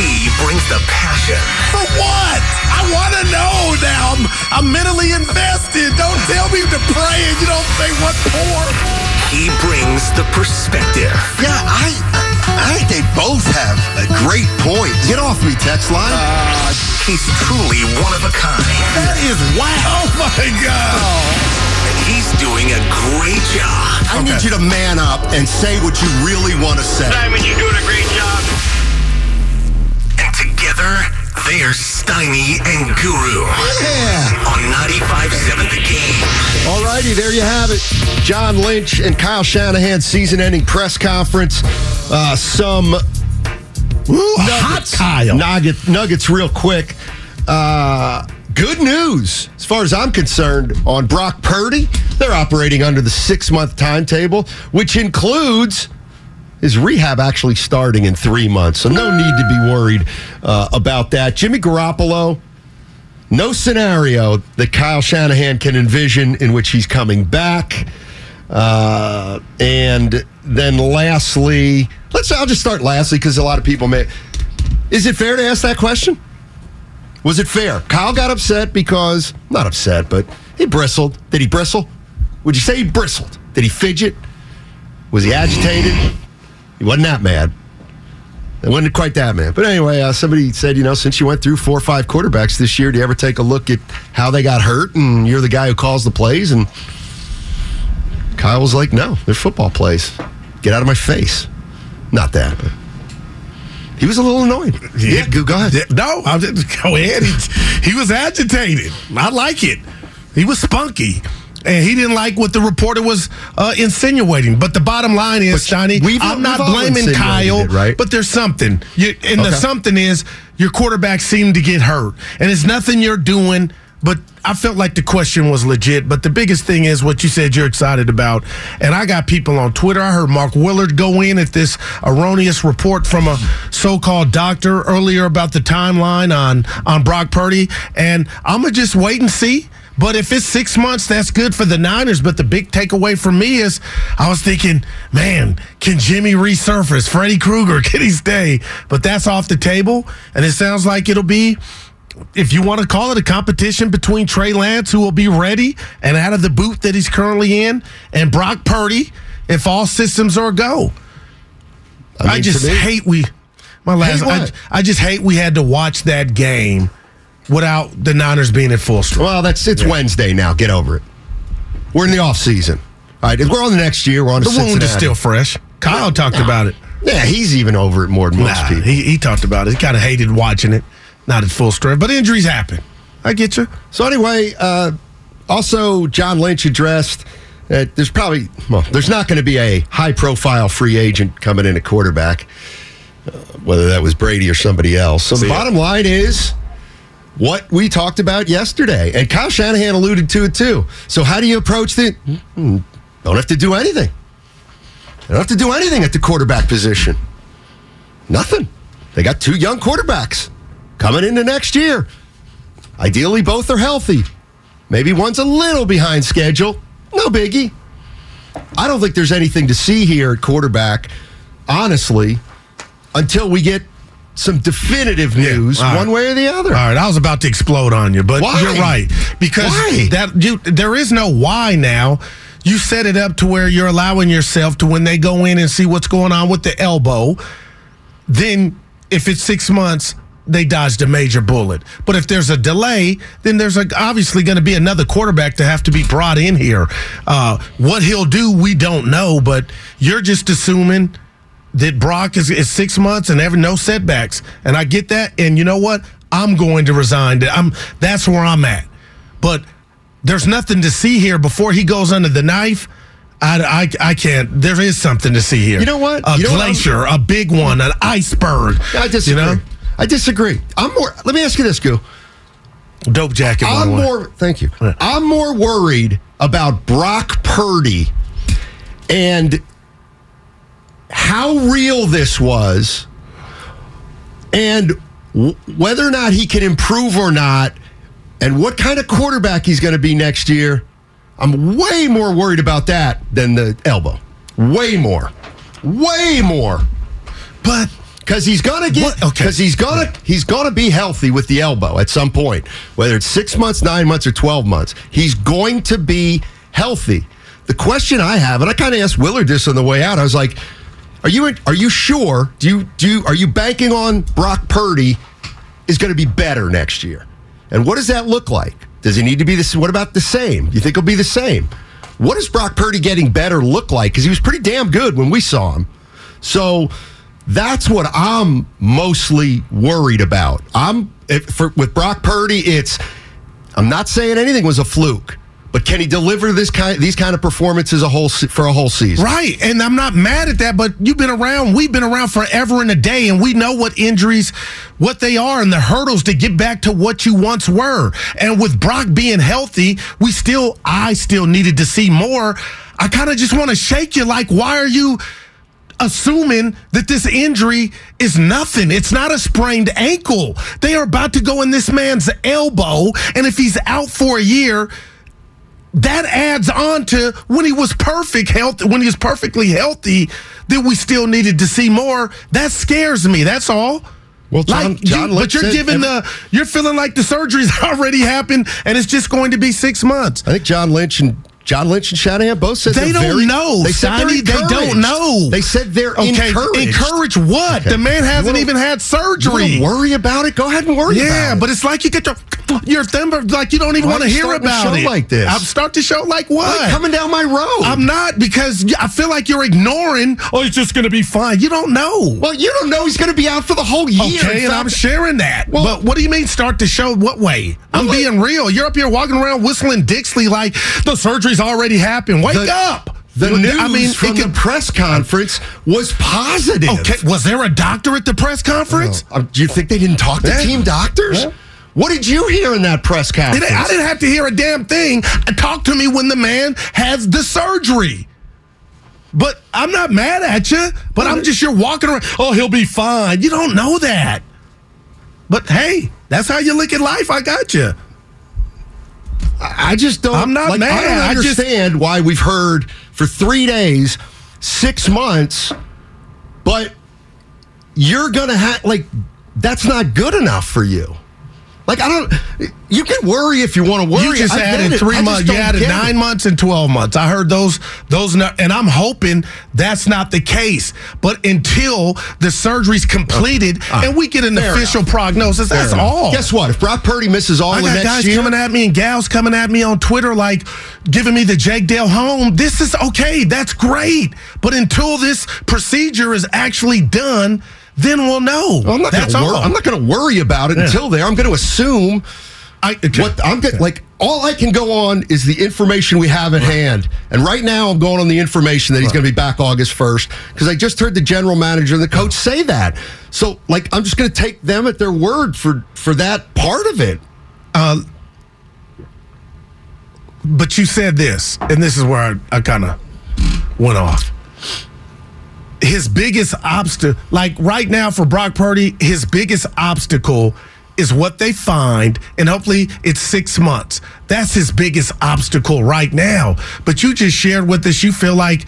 He brings the passion. For what? I want to know now. I'm, I'm mentally invested. Don't tell me to pray and you don't say what for. He brings the perspective. Yeah, I I think they both have a great point. Get off me, text line. Uh, he's truly one of a kind. That is wow. Oh my God. And he's doing a great job. I need you to man up and say what you really want to say. Simon, you're doing a great job. And together, they are Steiny and Guru. Yeah. On 95.7 The Game. All righty, there you have it. John Lynch and Kyle Shanahan's season-ending press conference. Uh, some Ooh, hot Kyle. Nugget, nuggets real quick. Uh, good news, as far as I'm concerned, on Brock Purdy. They're operating under the six-month timetable, which includes his rehab actually starting in three months. So no need to be worried uh, about that. Jimmy Garoppolo, no scenario that Kyle Shanahan can envision in which he's coming back. Uh, and then lastly, let's I'll just start lastly because a lot of people may is it fair to ask that question? Was it fair? Kyle got upset because not upset, but he bristled. Did he bristle? Would you say he bristled? Did he fidget? Was he agitated? He wasn't that mad. It wasn't quite that mad. But anyway, uh, somebody said, you know, since you went through four or five quarterbacks this year, do you ever take a look at how they got hurt and you're the guy who calls the plays? And Kyle was like, no, they're football plays. Get out of my face. Not that, but he was a little annoyed. Yeah, go, go ahead. Yeah, No, I'll just go ahead. He, he was agitated. I like it. He was spunky. And he didn't like what the reporter was uh, insinuating. But the bottom line is, Johnny, I'm not blaming Kyle, it, right? but there's something. You, and the something is your quarterback seemed to get hurt. And it's nothing you're doing, but I felt like the question was legit. But the biggest thing is what you said you're excited about. And I got people on Twitter. I heard Mark Willard go in at this erroneous report from a so-called doctor earlier about the timeline on, on Brock Purdy. And I'm going to just wait and see. But if it's six months, that's good for the Niners. But the big takeaway for me is I was thinking, man, can Jimmy resurface? Freddy Krueger, can he stay? But that's off the table. And it sounds like it'll be, if you want to call it a competition between Trey Lance, who will be ready and out of the boot that he's currently in, and Brock Purdy, if all systems are a go. I mean, I, just hate we, my last, I. I just hate we had to watch that game without the Niners being at full strength. Well, that's it's Wednesday now. Get over it. We're in the off season. All right, we're on the next year. We're on to The wound is still fresh. Kyle talked about it. Yeah, he's even over it more than most Nah, people. he, he talked about it. He kind of hated watching it. Not at full strength, but injuries happen. I get you. So anyway, uh, also John Lynch addressed that there's probably well, there's not going to be a high profile free agent coming in at quarterback, uh, whether that was Brady or somebody else. So the bottom line is what we talked about yesterday, and Kyle Shanahan alluded to it too. So how do you approach the? Hmm, Don't have to do anything. They don't have to do anything at the quarterback position. Nothing. They got two young quarterbacks coming into next year. Ideally, both are healthy. Maybe one's a little behind schedule. No biggie. I don't think there's anything to see here at quarterback, honestly, until we get some definitive news, all right. one way or the other. All right, I was about to explode on you, but Why? you're right because Why? that you there is no why now. You set it up to where you're allowing yourself to when they go in and see what's going on with the elbow. then if it's six months, they dodged a major bullet. But if there's a delay, then there's like obviously going to be another quarterback to have to be brought in here. Uh, what he'll do, we don't know, but you're just assuming that Brock is, is six months and ever no setbacks. And I get that. And you know what? I'm going to resign. I'm that's where I'm at. But there's nothing to see here before he goes under the knife. I, I, I can't. There is something to see here. You know what? A You know what? glacier, a big one, an iceberg. I disagree. You know, I disagree. I'm more. Let me ask you this, Goo. dope jacket. I'm more. Thank you. I'm more worried about Brock Purdy and how real this was, and whether or not he can improve or not, and what kind of quarterback he's going to be next year. I'm way more worried about that than the elbow. Way more. Way more. But Because he's gonna get, What? Okay. because he's gonna, he's gonna be healthy with the elbow at some point, whether it's six months, nine months, or twelve months. He's going to be healthy. The question I have, and I kind of asked Willard this on the way out. I was like, "Are you are you sure? Do you do you, are you banking on Brock Purdy is going to be better next year? And what does that look like? Does he need to be this? What about the same? You think he'll be the same? What does Brock Purdy getting better look like? Because he was pretty damn good when we saw him. So that's what I'm mostly worried about. I'm if, for, with Brock Purdy. It's I'm not saying anything was a fluke, but can he deliver this kind these kind of performances a whole se- for a whole season? Right. And I'm not mad at that, but you've been around, we've been around forever and a day, and we know what injuries, what they are, and the hurdles to get back to what you once were. And with Brock being healthy, we still, I still needed to see more. I kind of just want to shake you like, why are you assuming that this injury is nothing. It's not a sprained ankle. They are about to go in this man's elbow, and if he's out for a year, that adds on to when he was perfect health when he was perfectly healthy that we still needed to see more. That scares me that's all. Well, John- like, John you, Lynch but you're giving every- the you're feeling like the surgery's already happened and it's just going to be six months. I think John Lynch and John Lynch and Shanahan both said they don't very- know They said they're Sonny. they don't know They said they're okay encouraged. encourage what Okay. the man hasn't even had surgery worry about it? Go ahead and worry about Yeah, it. but it's like you get your your thumb like you don't even want to hear about show it. like this? I'm start the show like what? Like coming down my road. I'm not because I feel like you're ignoring. Oh, it's just going to be fine. You don't know. well, you don't know he's going to be out for the whole year. Okay, and I'm sharing that. Well- but what do you mean start the show? What way? I'm Well, being real. You're up here walking around whistling Dixley like the already happened. Wake the- up. The news I mean, from it the press conference was positive. Okay, was there a doctor at the press conference? Um, do you think they didn't talk to Yeah. team doctors? Yeah. What did you hear in that press conference? I didn't have to hear a damn thing. Talk to me when the man has the surgery. But I'm not mad at you. But I'm just you're walking around. Oh, he'll be fine. You don't know that. But hey, that's how you look at life. I got you. I just don't. I'm not like, mad. I don't I just- understand why we've heard for three days, six months, but you're gonna have like that's not good enough for you. Like I don't. You can worry if you want to worry. You just I added three months. You added nine it. months and twelve months. I heard those those, and I'm hoping that's not the case. But until the surgery's completed uh, and we get an Fair official prognosis, that's enough. all. Guess what? If Brock Purdy misses all I of got guys year, coming at me and gals coming at me on Twitter like giving me the Jake Delhomme. This is okay. That's great. But until this procedure is actually done, then we'll know. Well, I'm not That's gonna all. I'm not going to worry about it until there. I'm going to assume. I, okay. What I'm get, like, all I can go on is the information we have at hand, and right now I'm going on the information that he's going to be back August 1st because I just heard the general manager and the coach say that. So, like, I'm just going to take them at their word for for that part of it. Uh, but you said this, and this is where I, I kind of went off. His biggest obstacle, like right now for Brock Purdy, his biggest obstacle is what they find, and hopefully it's six months. That's his biggest obstacle right now. But you just shared with us, you feel like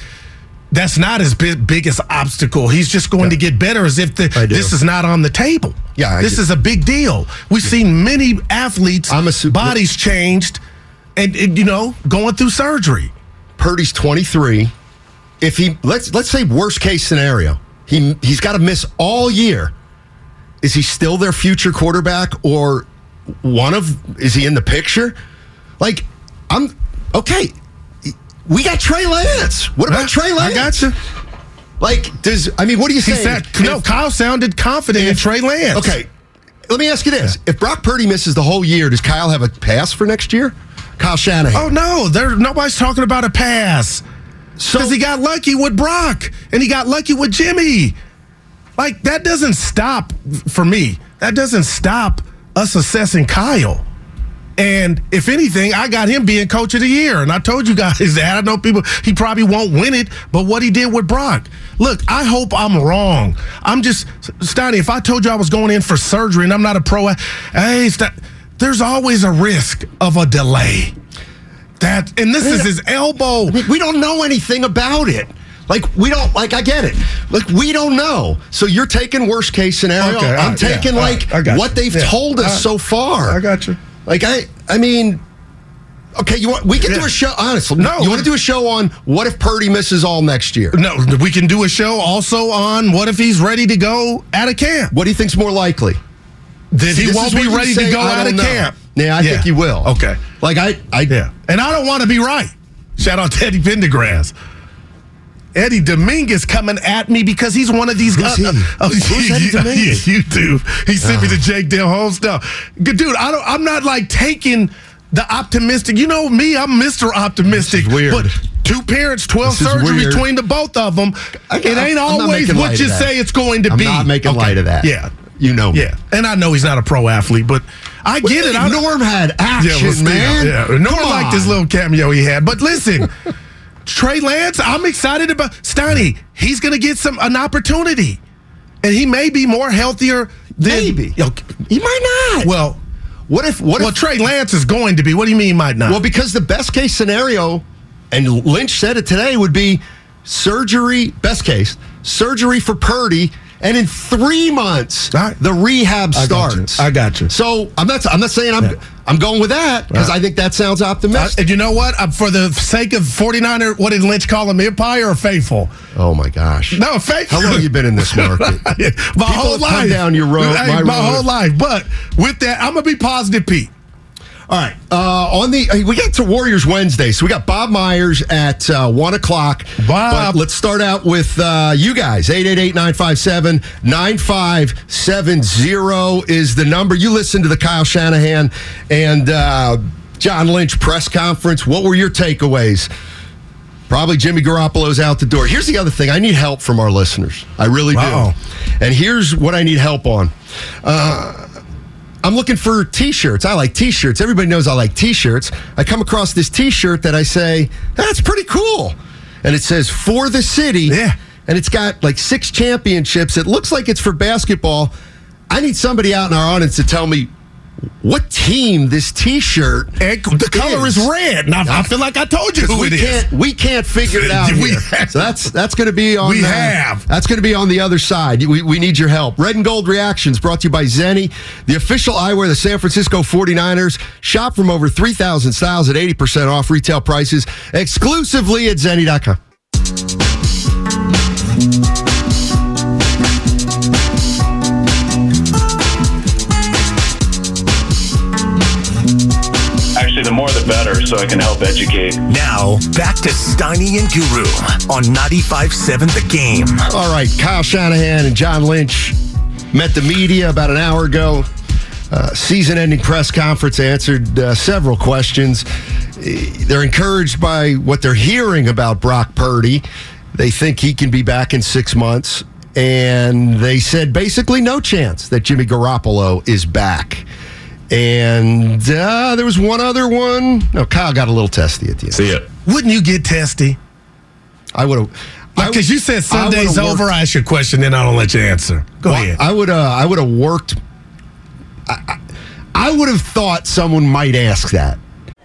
that's not his big, biggest obstacle. He's just going to get better as if the, this is not on the table. Yeah, I this do. is a big deal. We've seen many athletes, I'm a su- bodies changed, and, and, you know going through surgery. Purdy's 23. If he let's let's say worst case scenario, he he's got to miss all year. Is he still their future quarterback, or one of? Is he in the picture? Like, I'm okay. We got Trey Lance. What about Trey Lance? I got you. Like, does I mean, what do you say? no, Kyle sounded confident in Trey Lance. Okay, let me ask you this: If Brock Purdy misses the whole year, does Kyle have a pass for next year? Kyle Shanahan. Oh no, there nobody's talking about a pass because he got lucky with Brock and he got lucky with Jimmy. Like that doesn't stop for me. That doesn't stop us assessing Kyle. And if anything, I got him being coach of the year. And I told you guys that. I know people, he probably won't win it, but what he did with Brock. Look, I hope I'm wrong. I'm just, Steiny, if I told you I was going in for surgery and I'm not a pro, hey, St- there's always a risk of a delay. That, and this is his elbow. We don't know anything about it. Like we don't like I get it. Like we don't know. So you're taking worst case scenario. Okay, I'm right, taking all like right, what they've Yeah, told us right. so far. I got you. Like I I mean Okay, you want we can do a show honestly. No. you want to do a show on what if Purdy misses all next year? No, we can do a show also on what if he's ready to go out of camp. What do you think's more likely? See, he won't be ready say, to go out of know. camp. Yeah, I think he will. Okay. Like I I Yeah. And I don't want to be right. Shout out to Eddie Pendergrass. Eddie Dominguez coming at me because he's one of these guys. he? oh, Who's you, Eddie Dominguez? you do. He sent me the uh-huh. Jake Delhomme stuff. Good Dude, I don't I'm not like taking the optimistic. You know me, I'm Mr. Optimistic. Weird. But two parents, 12 This is surgery weird. between the both of them. I- it ain't I'm always what you say it's going to I'm be. not making light of that. Yeah. You know me. Yeah. And I know he's not a pro athlete, but I get it. I Norm had action, well, man. Yeah, Norm Come liked his on. little cameo he had. But listen, Trey Lance, I'm excited about Steiny. He's going to get some an opportunity, and he may be more healthier than Maybe. Okay. He might not. Well, what if what well, if Trey Lance is going to be. What do you mean he might not? Well, because the best case scenario, and Lynch said it today, would be surgery, best case, surgery for Purdy, and in three months, right. the rehab I got starts. I got you. So I'm not. I'm not saying I'm. Yeah. I'm going with that because Right. I think that sounds Uh, optimistic. and you know what? Uh, for the sake of 49er, what did Lynch call him? Empire or faithful? oh my gosh! No, faithful. How long have you been in this market? my People whole life. down your road, Hey, my my, road. whole life. But with that, I'm gonna be positive, Pete. All right. Uh, on the we got to Warriors Wednesday, so we got Bob Myers at uh, one o'clock. Bob. But let's start out with uh, you guys. 888-957-9570 is the number. You listen to the Kyle Shanahan and uh, John Lynch press conference. What were your takeaways? Probably Jimmy Garoppolo's out the door. Here's the other thing. I need help from our listeners. I really do. And here's what I need help on. I'm looking for t-shirts. I like t-shirts. Everybody knows I like t-shirts. I come across this t-shirt that I say, that's pretty cool. And it says for the city. Yeah. And it's got like six championships. It looks like it's for basketball. I need somebody out in our audience to tell me what team this t-shirt And the color is, red. And I, feel like I told you who we it is. can't we can't figure it out We here. have- so that's that's going to be on. We uh, have. that's going to be on the other side. We, we need your help. Red and Gold Reactions brought to you by Zenni, the official eyewear of the San Francisco 49ers. Shop from over 3,000 styles at 80% off retail prices exclusively at Zenni.com. the more the better, so I can help educate. Now, back to Steiny and Guru on 95.7 The Game. All right, Kyle Shanahan and John Lynch met the media about an hour ago. Uh, season ending press conference answered uh, several questions. Eh, They're encouraged by what they're hearing about Brock Purdy. They think he can be back in six months. And they said basically no chance that Jimmy Garoppolo is back. And uh, there was one other one. No, Kyle got a little testy at the end. See it. Wouldn't you get testy? I would have. Because you said Sunday's over. I ask you a question, then I don't let you answer. Go Well, ahead. I would. Uh, I would have worked. I, I, I would have thought someone might ask that.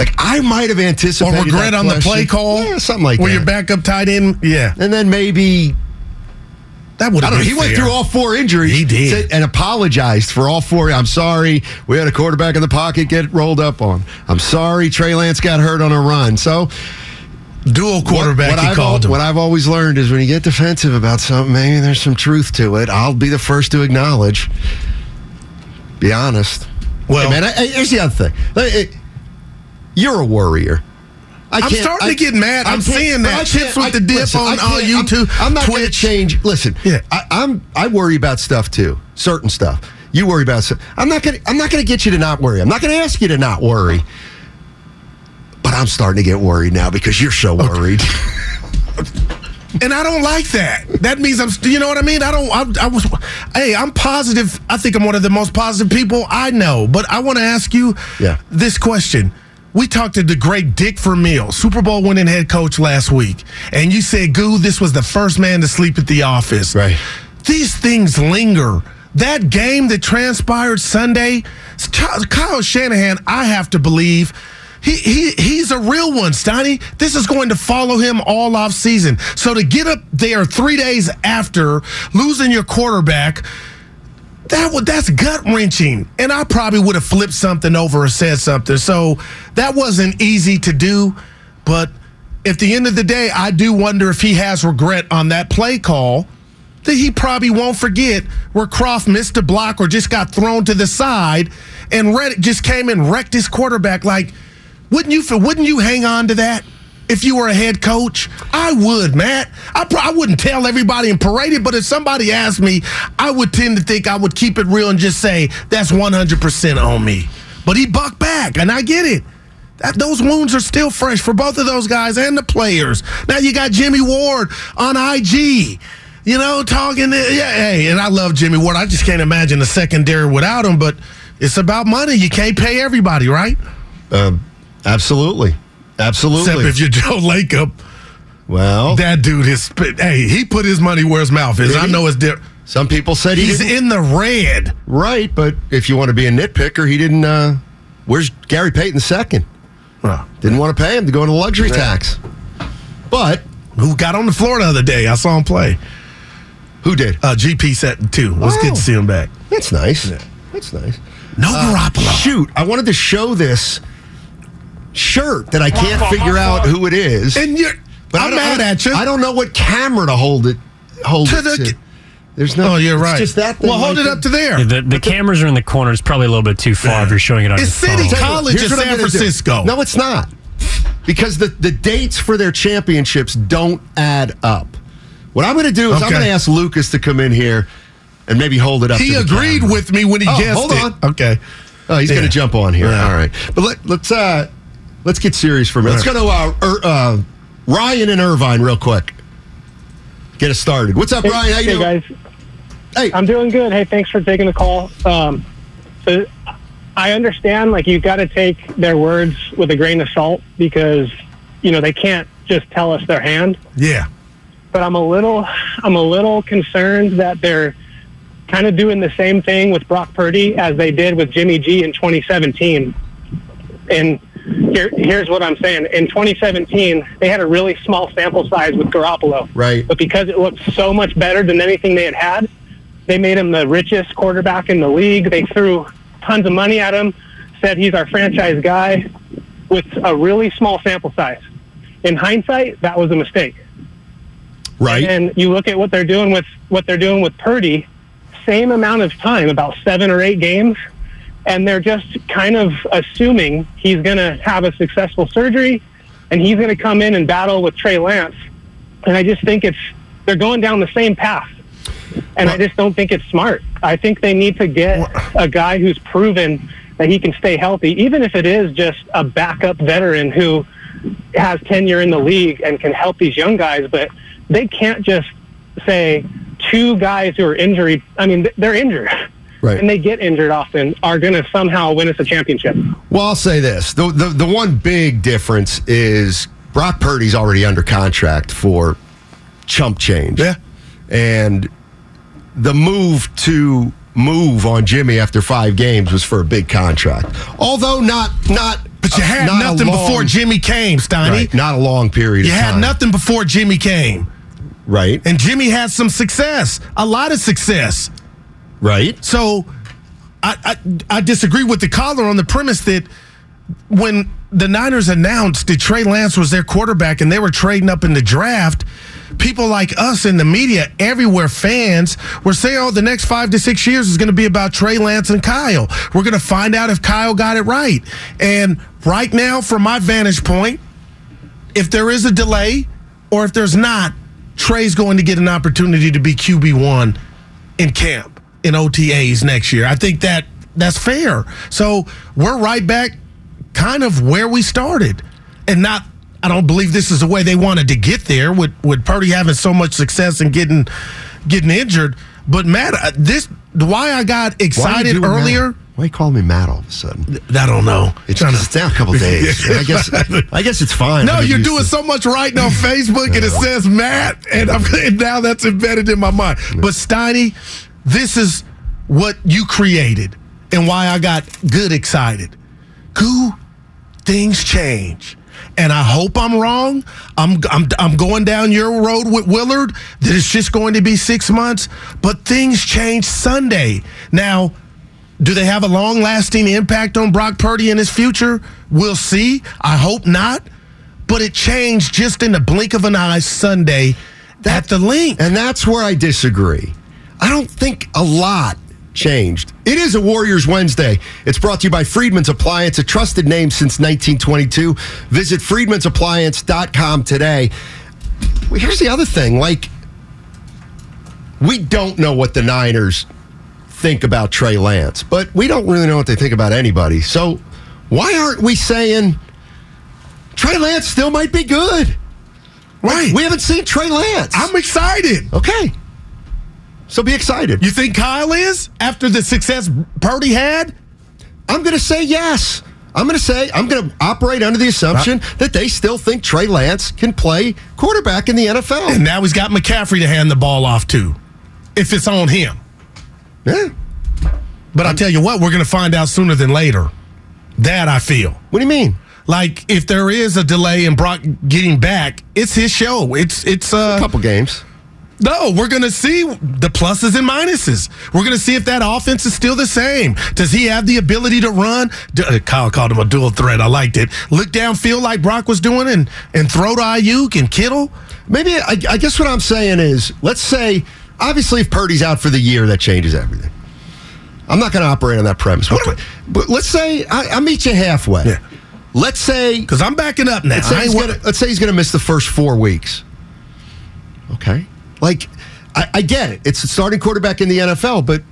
Like I might have anticipated Or regret on the play call? yeah, something like Where that. your backup tight end? Yeah. and then maybe That would I don't know. He went through all four injuries. He did. and apologized for all four. I'm sorry. We had a quarterback in the pocket get rolled up on. I'm sorry. Trey Lance got hurt on a run. So Dual quarterback, what, he I've, called him. what I've always learned is when you get defensive about something, maybe there's some truth to it. I'll be the first to acknowledge. Be honest. Well- Hey, man, I, I- here's the other thing. You're a worrier. I I'm starting I- to get mad. I'm seeing that. Chips with I- the dip listen, on- on can't- I'm- I'm, not going to change. Listen, Yeah. I, I'm I worry about stuff too. Certain stuff. You worry about stuff. I'm not going. to I'm not going to get you to not worry. I'm not going to ask you to not worry. But I'm starting to get worried now because you're so worried. And I don't like that. That means I'm, you know what I mean? I don't, I, I was, hey, I'm positive. I think I'm one of the most positive people I know. But I want to ask you Yeah. this question. We talked to the great Dick Vermeil, Super Bowl winning head coach last week. And you said, Goo, this was the first man to sleep at the office. Right. These things linger. That game that transpired Sunday, Kyle Shanahan, I have to believe, he, he he's a real one, Steiny. This is going to follow him all off season. So to get up there three days after losing your quarterback, that would that's gut wrenching. And I probably would have flipped something over or said something. So that wasn't easy to do. But at the end of the day, I do wonder if he has regret on that play call that he probably won't forget where Kroft missed a block or just got thrown to the side and Reddick just came and wrecked his quarterback. Like, wouldn't you wouldn't you hang on to that? If you were a head coach, I would, Matt. I, pro- I wouldn't tell everybody and parade it, but if somebody asked me, I would tend to think I would keep it real and just say that's 100% on me. But he bucked back, and I get it. That, those wounds are still fresh for both of those guys and the players. Now you got Jimmy Ward on IG, you know, talking. To, yeah, hey, and I love Jimmy Ward. I just can't imagine the secondary without him. But it's about money. You can't pay everybody, right? um, absolutely, absolutely. Except if you're Joe Lacob. well, That dude is. spit- Hey, he put his money where his mouth is. I know it's different. some people said he He's in the red. right, but if you want to be a nitpicker, he didn't. Uh, where's Gary Payton second? Well, Didn't want to pay him to go into luxury tax. But who got on the floor the other day? I saw him play. who did? Uh, GP set two. It was good Oh. to see him back. That's nice. That's nice. No Uh, Garoppolo. Shoot, I wanted to show this shirt that I can't figure out who it is. And you're. But I I'm don't- mad I, at you. I don't know what camera to hold it. Hold To it the- to. There's no. Oh, you're it's right. Just that. Thing well, hold right it up to there. The, the cameras are in the corner. It's probably a little bit too far if you're showing it on It's your City phone. College Here's of San. Francisco. No, it's not. Because the, the dates for their championships don't add up. What I'm going to do is I'm going to ask Lucas to come in here and maybe hold it up. He to the agreed camera. with me when he Oh, guessed hold it. on. Okay. Oh, he's going to jump on here. Yeah. All right, but let, let's uh, let's get serious for a minute. Let's go to uh, Ir- uh, Ryan and Irvine real quick. Get us started. What's up, Ryan? How you hey doing? guys, Hey, I'm doing good. Hey, thanks for taking the call. Um, so I understand, like, you've got to take their words with a grain of salt because, you know, they can't just tell us their hand. Yeah. But I'm a little, I'm a little concerned that they're kind of doing the same thing with Brock Purdy as they did with Jimmy G in 2017. And here, here's what I'm saying. In 2017, they had a really small sample size with Garoppolo. Right. But because it looked so much better than anything they had had, they made him the richest quarterback in the league. They threw tons of money at him, said he's our franchise guy with a really small sample size. In hindsight, that was a mistake. Right. And you look at what they're doing with what they're doing with Purdy, same amount of time, about seven or eight games, and they're just kind of assuming he's going to have a successful surgery and he's going to come in and battle with Trey Lance. And I just think it's they're going down the same path. And I just don't think it's smart. I think they need to get a guy who's proven that he can stay healthy, even if it is just a backup veteran who has tenure in the league and can help these young guys. But they can't just say two guys who are injury. I mean, they're injured. Right. And they get injured often are going to somehow win us a championship. Well, I'll say this: the, the the one big difference is Brock Purdy's already under contract for chump change. Yeah, and the move to move on Jimmy after five games was for a big contract, although not not. But you had not nothing long- before Jimmy came, Steiny. Right, not a long period. You of had time. nothing before Jimmy came. Right. And Jimmy had some success, a lot of success. Right. So I, I, I disagree with the caller on the premise that when the Niners announced that Trey Lance was their quarterback and they were trading up in the draft, people like us in the media, everywhere, fans, were saying, oh, the next five to six years is going to be about Trey Lance and Kyle. We're going to find out if Kyle got it right. And right now, from my vantage point, if there is a delay or if there's not, Trey's going to get an opportunity to be QB1 in camp in OTAs next year. I think that that's fair. So we're right back kind of where we started. And not I don't believe this is the way they wanted to get there with with Purdy having so much success and getting getting injured. But Matt, uh, this why I got Why are you excited earlier. Why you calling me Matt all of a sudden? I don't know. It's, Trying to- it's down a couple days. I guess. I guess it's fine. No, you're doing to- so much writing on Facebook and it says Matt, and, I'm, and now that's embedded in my mind. But Steiny, this is what you created and why I got good excited. Goo, things change. And I hope I'm wrong. I'm, I'm, I'm going down your road with Willard that it's just going to be six months, but things change Sunday. Now, do they have a long lasting impact on Brock Purdy and his future? We'll see. I hope not. But it changed just in the blink of an eye Sunday at the Linc. And that's where I disagree. I don't think a lot changed. It is a Warriors Wednesday. It's brought to you by Friedman's Appliance, a trusted name since 1922. Visit friedmansappliance.com today. Well, here's the other thing like, we don't know what the Niners think about Trey Lance, but we don't really know what they think about anybody. So why aren't we saying Trey Lance still might be good? Right. We haven't seen Trey Lance. I'm excited. Okay. So be excited. You think Kyle is after the success Purdy had? I'm going to say yes. I'm going to say I'm going to operate under the assumption that they still think Trey Lance can play quarterback in the NFL. And now he's got McCaffrey to hand the ball off to, if it's on him. Yeah. But I'll tell you what, we're going to find out sooner than later. That I feel. What do you mean? Like if there is a delay in Brock getting back, it's his show. It's it's uh, A couple games. No, we're going to see the pluses and minuses. We're going to see if that offense is still the same. Does he have the ability to run? D- uh, Kyle called him a dual threat. I liked it. Look downfield like Brock was doing and, and throw to Aiyuk and Kittle. Maybe I, I guess what I'm saying is, let's say, obviously, if Purdy's out for the year, that changes everything. I'm not going to operate on that premise. What but let's say I, I meet you halfway. Yeah. Let's say Because I'm backing up now. Let's say, I he's ain't wa- gonna, let's say he's going to miss the first four weeks. Okay. Like, I, I get it. It's a starting quarterback in the NFL, but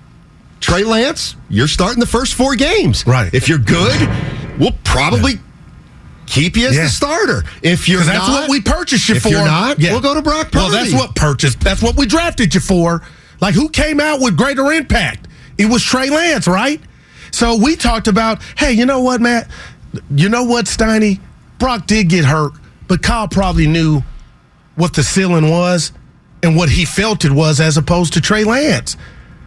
Trey Lance, you're starting the first four games. Right. If you're good, we'll probably keep you as Yeah. the starter. If you're 'Cause not, what we purchased you if for. you're not, Yeah. we'll go to Brock Purdy. Well, that's what purchased. That's what we drafted you for. Like who came out with greater impact? It was Trey Lance, right? So we talked about, hey, you know what, Matt? You know what, Steiny? Brock did get hurt, but Kyle probably knew what the ceiling was and what he felt it was as opposed to Trey Lance.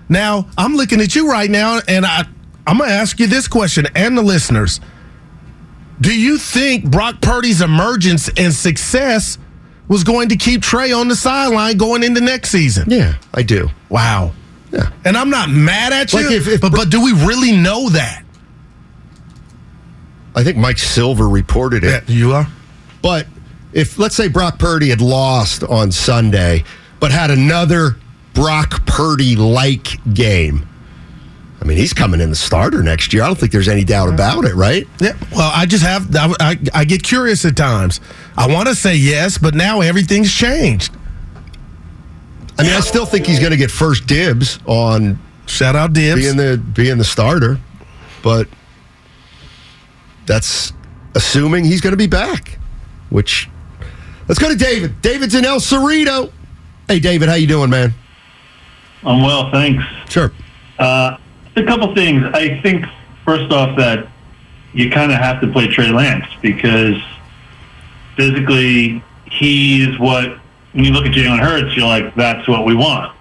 Now, I'm looking at you right now, and I, I'm going to ask you this question and the listeners. Do you think Brock Purdy's emergence and success was going to keep Trey on the sideline going into next season? Yeah, I do. Wow. Yeah. And I'm not mad at you, Like if- if but, but do we really know that? I think Mike Silver reported it. you are? But if, let's say, Brock Purdy had lost on Sunday, but had another Brock Purdy like game, I mean, he's coming in the starter next year. I don't think there's any doubt about it, right? Yeah. Well, I just have, I, I, I get curious at times. I want to say yes, but now everything's changed. I mean, I still think he's going to get first dibs on Shout out Dibs. being the being the starter, but that's assuming he's going to be back. Which let's go to David. David's in El Cerrito. Hey, David, how you doing, man? I'm well, thanks. Sure. Uh, a couple things. I think first off that you kind of have to play Trey Lance because physically he's what when you look at Jalen Hurts, you're like, that's what we want,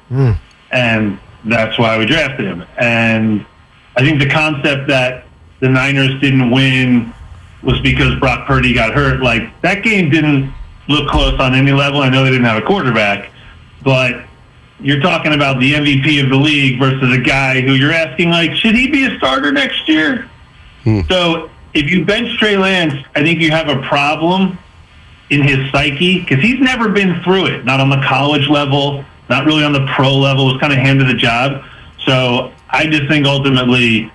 and that's why we drafted him. And I think the concept that the Niners didn't win was because Brock Purdy got hurt. Like that game didn't look close on any level. I know they didn't have a quarterback, but you're talking about the MVP of the league versus a guy who you're asking like, should he be a starter next year? Hmm. So if you bench Trey Lance, I think you have a problem in his psyche because he's never been through it, not on the college level, not really on the pro level. It was kind of handed the job. So I just think ultimately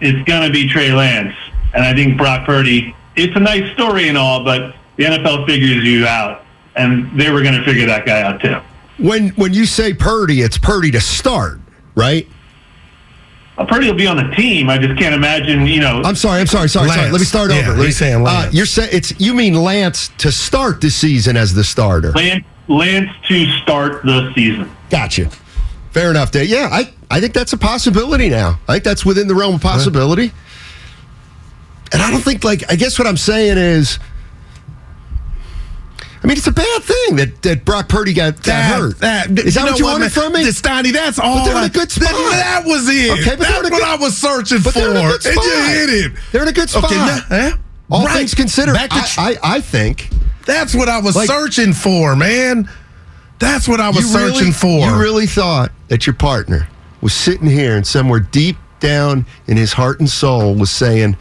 it's going to be Trey Lance. And I think Brock Purdy, it's a nice story and all, but the NFL figures you out. And they were going to figure that guy out too. When when you say Purdy, it's Purdy to start, right? Well, Purdy will be on the team. I just can't imagine, you know. I'm sorry, I'm sorry, sorry, sorry. Let me start Yeah, over. Let me, he's saying Uh, Lance. you're saying it's you mean Lance to start the season as the starter. Lance, Lance to start the season. Gotcha. Fair enough, Dave. Yeah, I, I think that's a possibility now. I think that's within the realm of possibility. And I don't think, like, I guess what I'm saying is, I mean, it's a bad thing that, that Brock Purdy got, got That- hurt. that- is that what you what, wanted man? from me? Steiny, that's all. But they're in a good spot. That, that was it. Okay, but that's what good- I was searching for. they're in a good And you hit it. They're in a good spot. Okay, now, eh? All Right. things considered, I, tr- I, I think That's what I was Like- searching for, man. That's what I was searching really, for. You really thought that your partner was sitting here and somewhere deep down in his heart and soul was saying,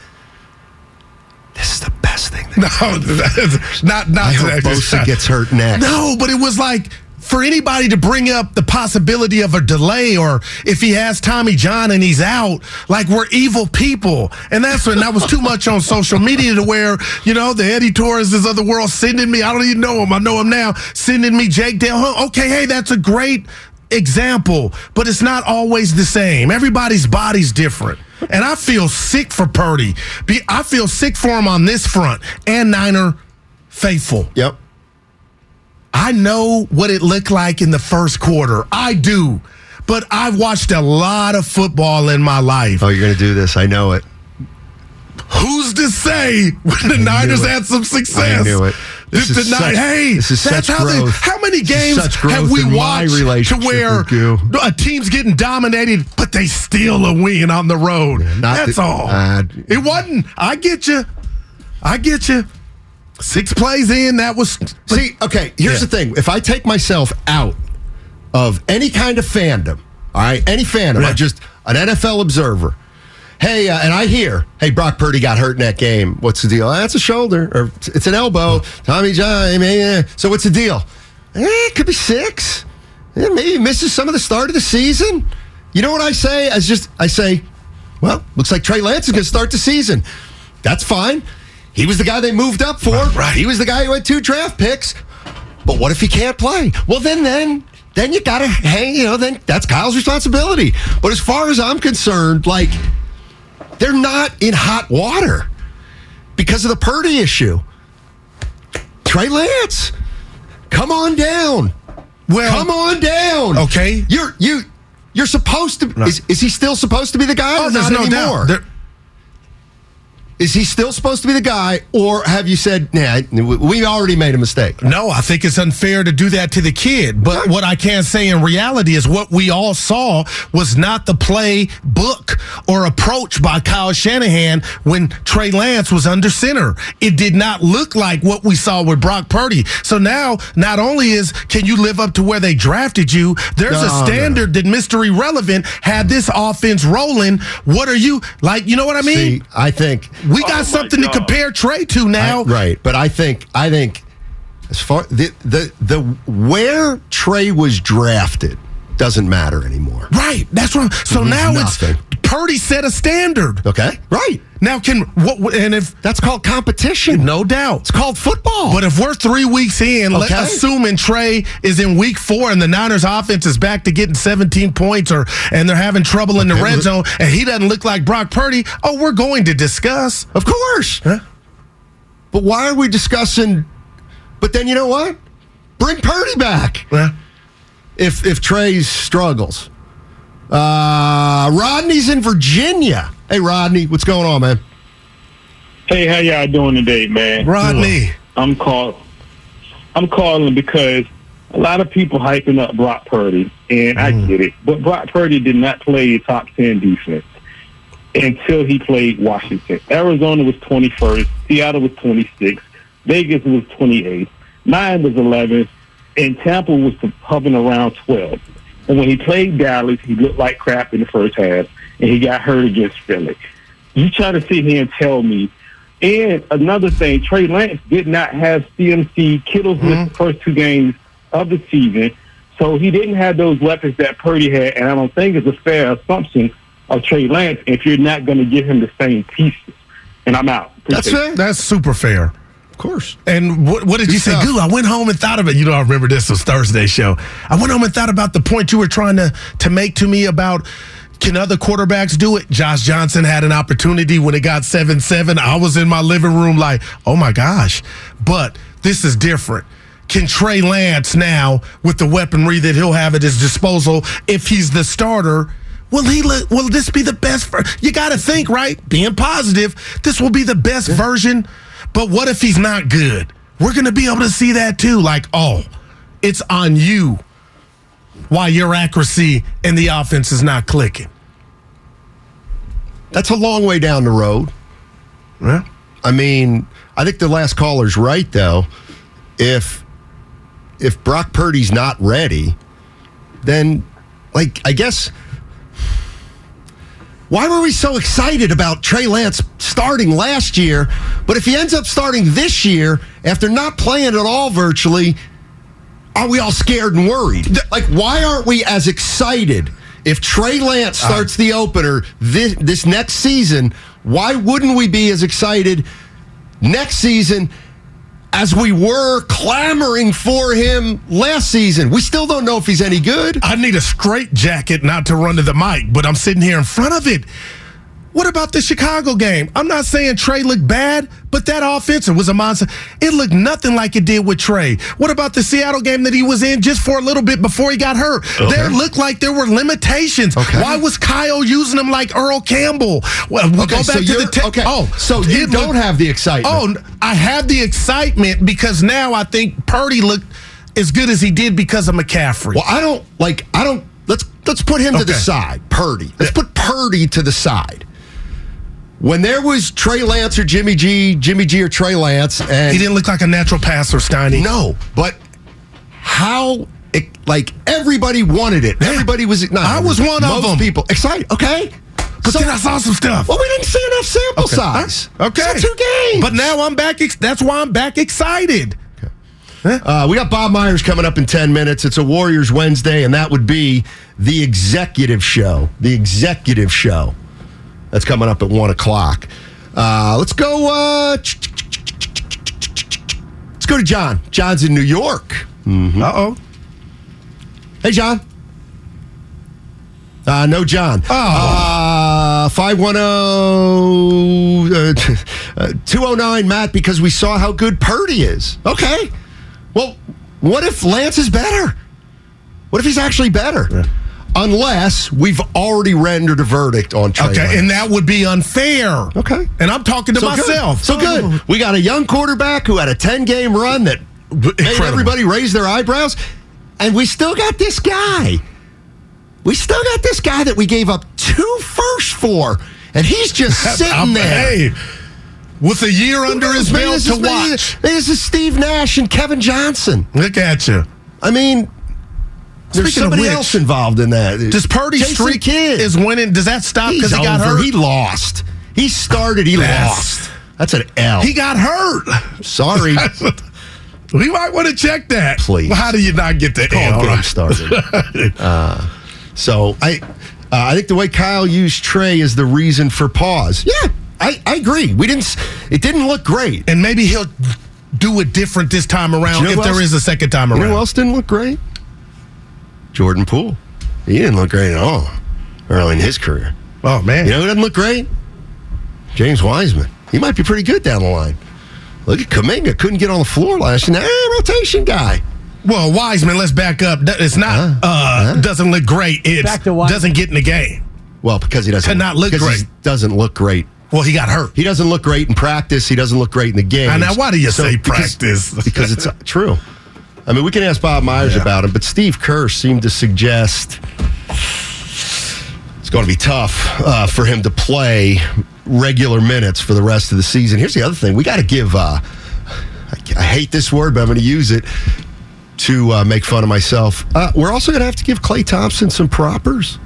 "This is the best thing." That No, that's not not I to hope Bosa gets hurt next. No, but it was like for anybody to bring up the possibility of a delay or if he has Tommy John and he's out, like we're evil people. And that's when that was too much on social media to where, you know, the Eddie Torres of the world sending me, I don't even know him, I know him now, sending me Jake Dale. Huh, Okay, hey, that's a great example, but it's not always the same. Everybody's body's different. And I feel sick for Purdy. Be- I feel sick for him on this front and Niner faithful. Yep. I know what it looked like in the first quarter. I do. But I've watched a lot of football in my life. Oh, you're going to do this. I know it. Who's to say when the Niners it. had some success? I knew it. This is such- hey, this is that's how they, growth. how many games have we watched to where a team's getting dominated, they steal a win on the road? not that's the- all. uh, it wasn't. I get you. I get you. Six plays in, that was. See, okay, here's Yeah. the thing. If I take myself out of any kind of fandom, all right, any fandom, Yeah. I'm just an NFL observer. Hey, uh, and I hear, hey, Brock Purdy got hurt in that game. What's the deal? "Ah, That's a shoulder, or it's an elbow. Tommy John, man. So what's the deal? Eh, it could be six. Eh, maybe he misses some of the start of the season. You know what I say? I just I say, well, looks like Trey Lance is going to start the season. That's fine. He was the guy they moved up for. Right, right. He was the guy who had two draft picks. But what if he can't play? Well, then, then, then you gotta hang. You know, then that's Kyle's responsibility. But as far as I'm concerned, like they're not in hot water because of the Purdy issue. Trey Lance, come on down. Well, Come on down. Okay. You're you you're supposed to. Is, is he still supposed to be the guy? Oh, there's not no anymore? doubt. There- Is he still supposed to be the guy, or have you said, nah, we already made a mistake? No, I think it's unfair to do that to the kid. But what I can say in reality is what we all saw was not the play book or approach by Kyle Shanahan when Trey Lance was under center. It did not look like what we saw with Brock Purdy. So now, not only is can you live up to where they drafted you, there's No, a oh, no. standard that Mr. Irrelevant had this offense rolling. What are you like? You know what I mean? See, I think we oh got something to compare Trey to now. I- right, but I think I think as far the the the where Trey was drafted doesn't matter anymore. Right. That's what. I'm, so It now nothing. it's Purdy set a standard. Okay. Right. Now can what? And if that's called competition, no doubt, it's called football. But if we're three weeks in, Okay. assuming Trey is in week four and the Niners offense is back to getting 17 points, or and they're having trouble in the red zone, and he doesn't look like Brock Purdy. Oh, we're going to discuss. Of course. But why are we discussing? But then you know what? Bring Purdy back. If if Trey struggles, uh, Rodney's in Virginia. Hey, Rodney, what's going on, man? Hey, how y'all doing today, man? Rodney. I'm call I'm calling because a lot of people hyping up Brock Purdy, and I get it. But Brock Purdy did not play top ten defense until he played Washington. Arizona was twenty first, Seattle was twenty sixth, Vegas was twenty eighth, mine was eleventh, and Tampa was hovering around twelve. And when he played Dallas, he looked like crap in the first half, and he got hurt against Philly. You try to sit here and tell me. And another thing, Trey Lance did not have CMC. Kittle's mm-hmm. missed the first two games of the season, so he didn't have those weapons that Purdy had. And I don't think it's a fair assumption of Trey Lance if you're not going to give him the same pieces. And I'm out. Appreciate it. That's super fair. Of course. And what, what did Good you say? Goo, I went home and thought of it. You know, I remember this was Thursday show. I went home and thought about the point you were trying to to make to me about can other quarterbacks do it? Josh Johnson had an opportunity when it got 7 7. I was in my living room like, oh my gosh. But this is different. Can Trey Lance now, with the weaponry that he'll have at his disposal, if he's the starter, Will he? Will this be the best? Ver- you got to think, right? Being positive, this will be the best version. But what if he's not good? We're going to be able to see that too. Like, oh, it's on you. Why your accuracy in the offense is not clicking? That's a long way down the road. Yeah. I mean, I think the last caller's right though. If if Brock Purdy's not ready, then like I guess why were we so excited about Trey Lance starting last year? But if he ends up starting this year after not playing at all virtually, are we all scared and worried? Like, why aren't we as excited if Trey Lance uh, starts the opener this, this next season? Why wouldn't we be as excited next season as we were clamoring for him last season? We still don't know if he's any good. I need a straight jacket not to run to the mic, but I'm sitting here in front of it. What about the Chicago game? I'm not saying Trey looked bad, but that offense was a monster. It looked nothing like it did with Trey. What about the Seattle game that he was in just for a little bit before he got hurt? There looked like there were limitations. Why was Kyle using him like Earl Campbell? Well, we'll Okay, go so back to the te- okay, Oh, so you don't have the excitement. Oh, I have the excitement because now I think Purdy looked as good as he did because of McCaffrey. Well, I don't like. I don't. Let's let's put him to the side. Purdy. Let's put Purdy to the side. When there was Trey Lance or Jimmy G, Jimmy G or Trey Lance, and He didn't look like a natural passer, Steiny. no, but how? It, like everybody wanted it. Everybody was. Not I was one of them. People excited. Okay, But then I saw some stuff. Well, we didn't see enough sample Okay. size. Okay. So two games. But now I'm back. Ex- that's why I'm back excited. Uh, we got Bob Myers coming up in 10 minutes. It's a Warriors Wednesday, and that would be the executive show. The executive show. That's coming up at 1 o'clock. Uh, let's go. Uh, let's go to John. John's in New York. Uh oh. Hey, John. Uh, no, John. Oh. Uh, 510 uh, 209 Matt because we saw how good Purdy is. Okay. Well, what if Lance is better? What if he's actually better? Unless we've already rendered a verdict on Trey Okay, Lance. and that would be unfair. Okay. And I'm talking to So good. myself. So good. Oh. We got a young quarterback who had a 10 game run that made everybody raise their eyebrows. And we still got this guy. We still got this guy that we gave up two firsts for. And he's just sitting there. Hey, with a year under his belt to watch. This is Steve Nash and Kevin Johnson. Look at you. I mean, there's Speaking somebody which, else involved in that. Does Purdy's Jason streak Kidd. is winning? Does that stop because he got over. hurt? He lost. He started. He lost. That's an L. He got hurt. Sorry. we might want to check that. Please. Well, how do you not get the Call L? game started. uh, so I, uh, I think the way Kyle used Trey is the reason for pause. Yeah, I, I agree. We didn't. It didn't look great. And maybe he'll do it different this time around You know if there else- is a second time You around. know who else didn't look great? Jordan Poole. He didn't look great at all early in his career. Oh man. You know who doesn't look great? James Wiseman. He might be pretty good down the line. Look at Kuminga. Couldn't get on the floor last year. Nah, rotation guy. Well, Wiseman, let's back up. That- It's not uh, doesn't look great. It's Back to Wiseman. doesn't get in the game. Well, because he doesn't To not look because he great. doesn't look great. Well, he got hurt. He doesn't look great in practice. He doesn't look great in the game. Now, why do you say practice? Because it's uh, true. I mean, we can ask Bob Myers about him, but Steve Kerr seemed to suggest it's going to be tough uh, for him to play regular minutes for the rest of the season. Here's the other thing: we got to give. Uh, I, I hate this word, but I'm going to use it to uh, make fun of myself. Uh, we're also going to have to give Klay Thompson some propers.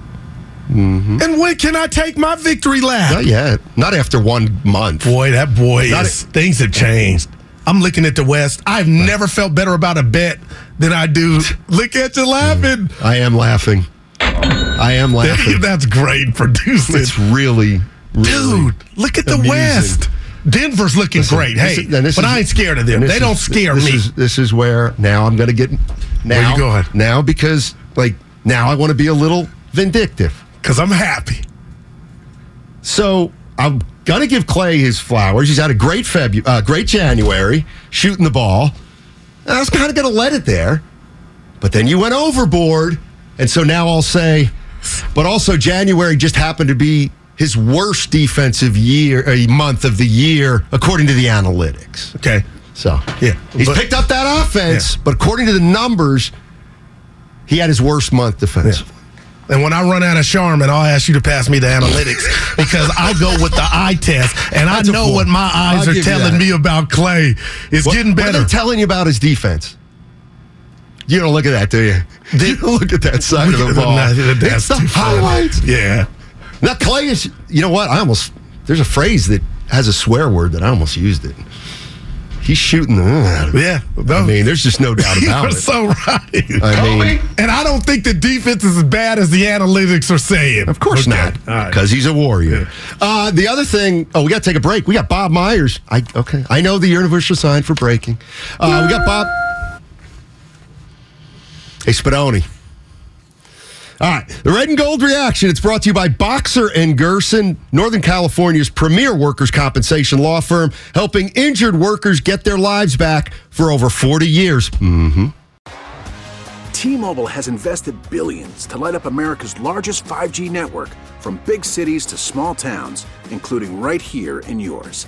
And when can I take my victory lap? Not yet. Not after one month. Boy, that boy is things have changed. I'm looking at the West. I've never felt better about a bet than I do. Look at you laughing. I am laughing. I am laughing. That's great producing. It's really, really Dude, look at the amusing. West. Denver's looking Listen, great. Hey, is- but is- I ain't scared of them. They don't scare this me. Is, this is where now I'm going to get. Now, you going? Now because like now I want to be a little vindictive. Because I'm happy. So I'm going to give Klay his flowers. He's had a great February, uh, great January shooting the ball. And I was kind of going to let it there, but then you went overboard, and so now I'll say. But also January just happened to be his worst defensive year, a month of the year, according to the analytics. Okay. So Yeah. he's but- picked up that offense, but according to the numbers, he had his worst month defensively. And when I run out of Charmin, I'll ask you to pass me the analytics because I'll go with the eye test. And I know what my eyes I'll are telling me about Klay. It's What- getting What are better. they telling you about his defense? You don't look at that, do you? You don't look at that side of the ball. That's it's the highlights. Yeah. Now Klay is. You know what? I almost there's a phrase that has a swear word that I almost used it. He's shooting the. it. Yeah. I mean, there's just no doubt about it. You about are it. so right. I mean, and I don't think the defense is as bad as the analytics are saying. Of course Okay. not, All right. because he's a warrior. Uh, the other thing, oh, we got to take a break. We got Bob Myers. I okay, I know the universal sign for breaking. Uh, we got Bob. Hey, Spadoni. All right, the red and gold reaction. It's brought to you by Boxer and Gerson, Northern California's premier workers' compensation law firm, helping injured workers get their lives back for over 40 years. Mm-hmm. T-Mobile has invested billions to light up America's largest 5G network from big cities to small towns, including right here in yours.